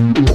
mm-hmm.